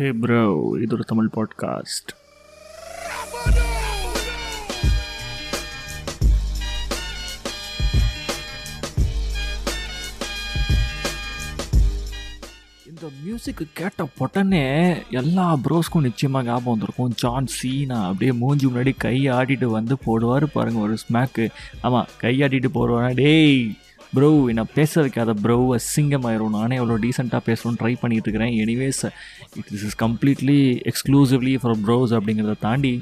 ஹே bro இது ஒரு Tamil podcast இந்த மியூசிக்கு கேட்ட உடனே எல்லா ப்ரோஸ்க்கும் நிச்சயமாக ஞாபகம் வந்திருக்கும். ஜான் சீனா அப்படியே மூஞ்சி முன்னாடி கை ஆட்டிட்டு வந்து போடுவார் பாருங்கள் ஒரு ஸ்மாக்கு ஆமாம் கை ஆட்டிட்டு போடுவாரா. டேய் ப்ரோ என்னை பேச வைக்காத ப்ரோ அசிங்கமாயிரும் நானே எவ்வளோ டீசெண்டாக பேசணும்னு ட்ரை பண்ணிகிட்டு இருக்கிறேன். Anyways it this is completely exclusively for bros அப்படிங்கிறத தாண்டி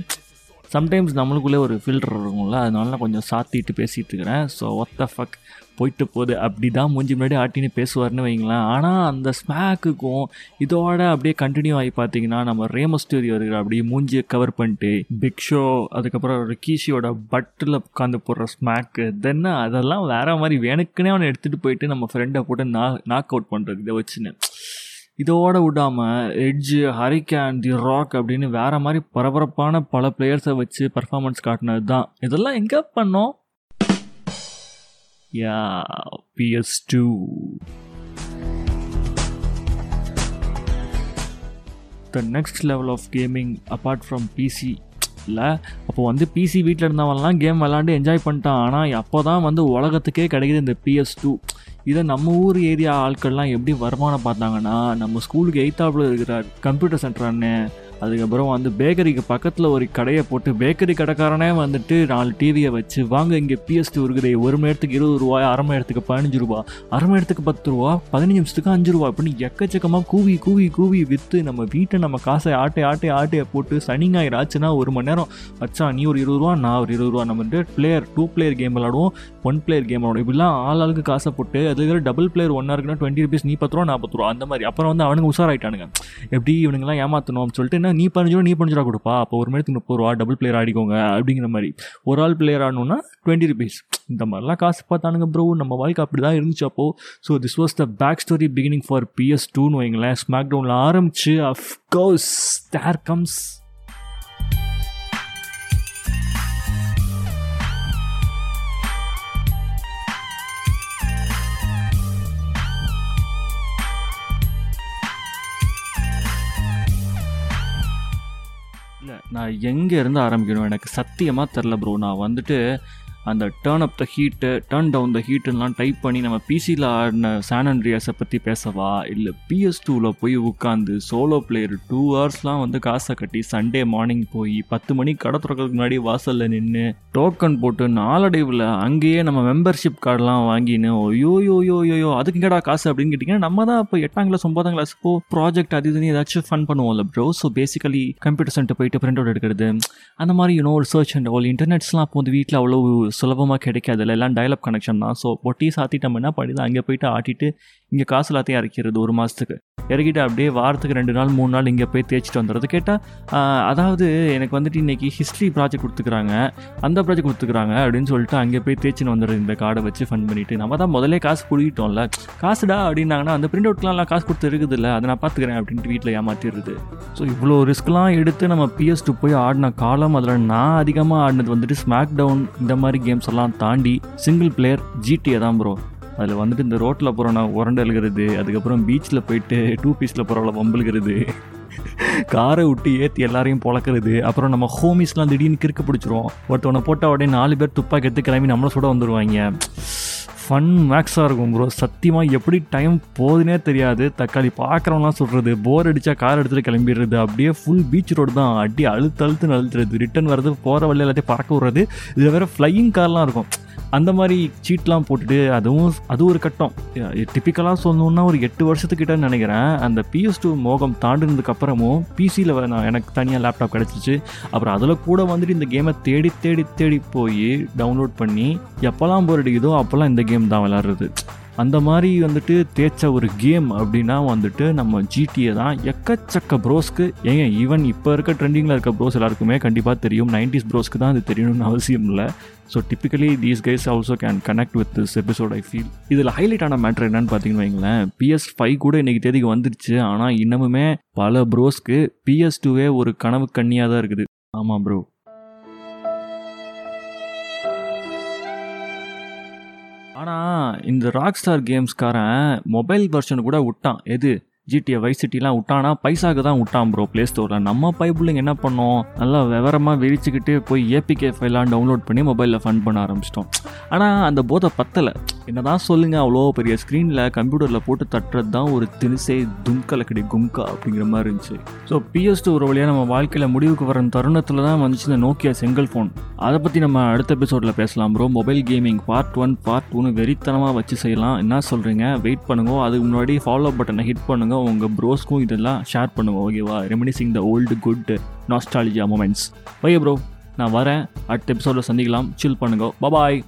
சம்டைம்ஸ் நம்மளுக்குள்ளே ஒரு ஃபில்டர் இருக்கும்ல அதனால நான் கொஞ்சம் சாத்திட்டு பேசிகிட்டு இருக்கிறேன். ஸோ ஒத்த ஃபக் போயிட்டு போகுது. அப்படி தான் மூஞ்சி முன்னாடி ஆட்டின்னு பேசுவார்னு வைங்களேன். ஆனால் அந்த ஸ்மேக்குக்கும் இதோட அப்படியே கண்டினியூ ஆகி பார்த்தீங்கன்னா நம்ம ரேமோ ஸ்டூடியோ இருக்கிற அப்படியே மூஞ்சியை கவர் பண்ணிட்டு பிக் ஷோ அதுக்கப்புறம் ரிக்கீஷியோட பட்டில் உட்காந்து போடுற ஸ்மேக்கு தென் அதெல்லாம் வேற மாதிரி வேணுக்குன்னே அவனை எடுத்துகிட்டு போயிட்டு நம்ம ஃப்ரெண்டை போட்டு நா நாக் அவுட் பண்ணுறது இதை வச்சுன்னு. இதோட விடாமல் எட்ஜு ஹரிகேன் தி ராக் அப்படின்னு வேற மாதிரி பரபரப்பான பல பிளேயர்ஸை வச்சு பர்ஃபார்மன்ஸ் காட்டினது தான் இதெல்லாம் எங்கே பண்ணோம்? Yeah PS two the next level of gaming apart from PC இல்லை அப்போ வந்து பிசி வீட்டில் இருந்தவன்லாம் கேம் விளாண்டு என்ஜாய் பண்ணிட்டான். ஆனால் அப்போ தான் வந்து உலகத்துக்கே கிடைக்குது இந்த பிஎஸ் டூ இதை நம்ம ஊர் ஏரியா ஆட்கள்லாம் எப்படி வருமானம் பார்த்தாங்கன்னா நம்ம ஸ்கூலுக்கு எய்த்தாப்பில் இருக்கிற கம்ப்யூட்டர் சென்டர் அண்ணன் அதுக்கப்புறம் வந்து பேக்கரிக்கு பக்கத்தில் ஒரு கடையை போட்டு பேக்கரி கடைக்காரனே வந்துட்டு நாலு டிவியை வச்சு வாங்க இங்கே பிஎஸ்டி இருக்குது. ஒரு மணி நேரத்துக்கு இருபது ரூபாய் அரை மணி நேரத்துக்கு பதினஞ்சு ரூபா அரை மணி நேரத்துக்கு பத்து ரூபா பதினஞ்சு நிமிஷத்துக்கு அஞ்சு ரூபா அப்படின்னு எக்கச்சக்கமாக கூவி கூவி கூவி விற்று நம்ம வீட்டை நம்ம காசை ஆட்டை ஆட்டை ஆட்டையை போட்டு சனி ஞாயிறு ஆச்சுன்னா ஒரு மணி நேரம் வச்சா நீ ஒரு இருபது ரூபா நான் ஒரு இருபது ரூபா நம்ம வந்து பிளேயர் டூ பிளேயர் கேம் விளாடுவோம் ஒன் பிளேயர் கேம் விளாடுவோம். இப்படிலாம் ஆள் ஆளுக்கு காசை போட்டு அதுக்கு டபுள் பிளேயர் ஒன்றா இருக்குன்னா டுவெண்ட்டி ருபீஸ் நீ பத்து ரூபா நான் பத்து ரூபா அந்த மாதிரி. அப்புறம் வந்து அவனுங்க உஷாராயிட்டானுங்க. எப்படி இவனுங்கெல்லாம் ஏமாற்றணும் சொல்லிட்டு என்ன நீ பதினஞ்சு ரூபா நீ பதினஞ்சு ரூபா கொடுப்பா? அப்போ ஒரு மணிக்கு முப்பது ரூபா டபுள் பிளேயர் ஆடிக்கோங்க அப்படிங்கிற மாதிரி. ஒரு ஆள் பிளேயர் ஆடணும்னா டுவெண்ட்டி ருபீஸ் இந்த மாதிரிலாம் காசு பார்த்தானுங்க ப்ரோ நம்ம வாழ்க்கை அப்படி தான் இருந்துச்சு அப்போது so this was the back story beginning for PS டூன்னு வைங்களேன். ஸ்மாக் டவுனில் ஆரம்பிச்சு அஃப்கோர்ஸ் தேர் கம்ஸ் நான் எங்கே இருந்து ஆரம்பிக்கணும்? எனக்கு சத்தியமாக தெரில ப்ரோ நான் வந்துட்டு அந்த turn up the heat turn down the ஹீட்டுலாம் type பண்ணி நம்ம பிசியில் ஆடின சான் அண்ட்ரியாஸை பற்றி பேசவா? இல்லை பிஎஸ் டூவில் போய் உட்காந்து சோலோ பிளேயர் டூ ஹவர்ஸ்லாம் வந்து காசை கட்டி சண்டே மார்னிங் போய் பத்து மணிக்கு கடை திறக்கிறதுக்கு முன்னாடி வாசலில் நின்று டோக்கன் போட்டு நாளடைவில் அங்கேயே நம்ம மெம்பர்ஷிப் கார்டெலாம் வாங்கின்னு ஐயோ யோ யோ யோ அதுக்கு எங்கடா காசு? அப்படின்னு கேட்டிங்கன்னா நம்ம தான் இப்போ எட்டாம் கிளாஸ் ஒன்பதாம் கிளாஸ் போ ப்ராஜெக்ட் அது இதுன்னு ஏதாச்சும் ஃபன் பண்ணுவோம்ல bro so basically computer center print print out எடுக்கிறது. அந்த மாதிரி யூனோ ஒரு சர்ச் அண்ட் ஆல் இன்டர்நெட்ஸ்லாம் அப்போ வந்து வீட்டில் அவ்வளோ சுலபமாக கிடைக்காது எல்லாம் டயலப் கனெக்ஷன் தான். ஸோ பொட்டி சாத்திட்டு என்ன பண்ணிடுது அங்கே போயிட்டு ஆட்டிட்டு இங்கே காசு எல்லாத்தையும் இறக்கிறது ஒரு மாதத்துக்கு இறக்கிட்டு அப்படியே வாரத்துக்கு ரெண்டு நாள் மூணு நாள் இங்கே போய் தேய்ச்சிட்டு வந்துடுறது. கேட்டால் அதாவது எனக்கு வந்துட்டு இன்றைக்கி ஹிஸ்ட்ரி ப்ராஜெக்ட் கொடுத்துக்கிறாங்க. அந்த ப்ராஜெக்ட் கொடுத்துக்கிறாங்க அப்படின்னு சொல்லிட்டு அங்கே போய் தேய்ச்சின்னு வந்துடுறது இந்த கார்டை வச்சு ஃபன் பண்ணிவிட்டு நம்ம தான் முதல்ல காசு பிடிக்கிட்டோம்ல. காசுடா அப்படின்னாங்கன்னா அந்த பிரிண்ட் அவுட்லாம் காசு கொடுத்து இருக்குது இல்லை அதை நான் பார்த்துக்கிறேன் அப்படின்ட்டு வீட்டில் ஏமாற்றிடுது ஸோ இவ்வளோ ரிஸ்க்லாம் எடுத்து நம்ம பிஎஸ் டூ போய் ஆடின காலம் அதில் நான் அதிகமாக ஆடினது வந்துட்டு ஸ்மாக் டவுன் இந்த மாதிரி கேம்ஸ் எல்லாம் தாண்டி சிங்கிள் பிளேயர் ஜிடிஏ தான் ப்ரோ அதில் வந்துட்டு இந்த ரோட்டில் போகிறோன்னா உரண்டு எழுகிறது அதுக்கப்புறம் பீச்சில் போயிட்டு டூ பீஸில் போகிறவள வம்புழுகிறது காரை விட்டு ஏற்றி எல்லாரையும் பொழக்கிறது அப்புறம் நம்ம ஹோமிஸ்லாம் திடீர்னு கிறுக்க பிடிச்சிரும். ஒருத்தவனை போட்டால் உடனே நாலு பேர் துப்பாக்கி எடுத்து கிளம்பி நம்மளை சுட வந்துடுவாங்க ஃபன் மேக்ஸாக இருக்கும் ப்ரோ சத்தியமாக எப்படி டைம் போகுதுனே தெரியாது. தக்காளி பார்க்குறவங்களாம் சொல்கிறது போர் அடித்தா கார் எடுத்துகிட்டு கிளம்பிடுறது. அப்படியே ஃபுல் பீச் ரோடு தான். அடி அழுத்து அழுத்து அழுத்துறது ரிட்டன் வர்றது போகிற வழியில் எல்லாத்தையும் பறக்க விட்றது. இதில் வேறு ஃப்ளையிங் கார்லாம் இருக்கும். அந்த மாதிரி சீட்லாம் போட்டுட்டு அதுவும் அது ஒரு கட்டம். டிப்பிக்கலாக சொல்லணுன்னா ஒரு எட்டு வருஷத்துக்கிட்ட நினைக்கிறேன். அந்த பிஎஸ் டூ மோகம் தாண்டினதுக்கப்புறமும் பிசியில் நான் எனக்கு தனியாக லேப்டாப் கிடச்சிச்சு அப்புறம் அதில் கூட வந்துட்டு இந்த கேமை தேடி தேடி தேடி போய் டவுன்லோட் பண்ணி எப்போல்லாம் போர் அடிக்குதோ அப்போல்லாம் இந்த கேம் தான் விளாட்றது. அந்த மாதிரி வந்துட்டு தேய்ச்ச ஒரு கேம் அப்படின்னா வந்துட்டு நம்ம ஜிடிஏ தான். எக்கச்சக்க ப்ரோஸ்க்கு ஏங்க ஈவன் இப்போ இருக்க ட்ரெண்டிங்கில் இருக்க ப்ரோஸ் எல்லாருக்குமே கண்டிப்பாக தெரியும். நைன்டிஸ் ப்ரோஸ்க்கு தான் அது தெரியணும்னு அவசியம் இல்லை. So typically these guys also can connect with this episode I feel இதில் ஹைலைட் ஆன மேட்ரு என்னன்னு பார்த்தீங்கன்னு வைங்களேன். பிஎஸ் ஃபைவ் கூட இன்றைக்கி தேதிக்கு வந்துருச்சு. ஆனால் இன்னமுமே பல ப்ரோஸ்க்கு பிஎஸ் டூவே ஒரு கனவு கண்ணியாக தான் இருக்குது. ஆமாம் ப்ரோ ஆனால் இந்த ராக் ஸ்டார் கேம்ஸ்காரன் மொபைல் வெர்ஷன் கூட விட்டான். எது? ஜிடிஏ வை சிட்டிலாம் விட்டானா? பைசாக்கு தான் விட்டான் ப்ரோ ப்ளே ஸ்டோரில் நம்ம பைபிளுங்க என்ன பண்ணோம்? நல்லா விவரமாக விரிச்சுக்கிட்டு போய் ஏபிகே ஃபைலாம் டவுன்லோட் பண்ணி மொபைலில் ஃபன் பண்ண ஆரம்பிச்சிட்டோம். ஆனால் அந்த போதை பத்தலை. என்னதான் சொல்லுங்கள் அவ்வளோ பெரிய ஸ்க்ரீனில் கம்ப்யூட்டரில் போட்டு தட்டுறது தான் ஒரு தினுசே தும்கலக்கடி கும்கா அப்படிங்கிற மாதிரி இருந்துச்சு. ஸோ பிஎஸ் டூ ஒரு வழியாக நம்ம வாழ்க்கையில் முடிவுக்கு வர தருணத்தில் தான் வந்துச்சு இந்த நோக்கியா செங்கல் ஃபோன் அதை பற்றி நம்ம அடுத்த எபிசோடில் பேசலாம் bro mobile gaming part one part டூன்னு வெறித்தனமாக வச்சு செய்யலாம். என்ன சொல்கிறீங்க வெயிட் பண்ணுங்க. அதுக்கு முன்னாடி ஃபாலோ பட்டனை ஹிட் பண்ணுங்க. உங்கள் ப்ரோஸ்க்கும் இதெல்லாம் ஷேர் பண்ணுங்கள் ஓகேவா reminiscing the old good nostalgia moments okay bro நான் வரேன். அடுத்த எபிசோடில் சந்திக்கலாம். சில் பண்ணுங்க. பபாய்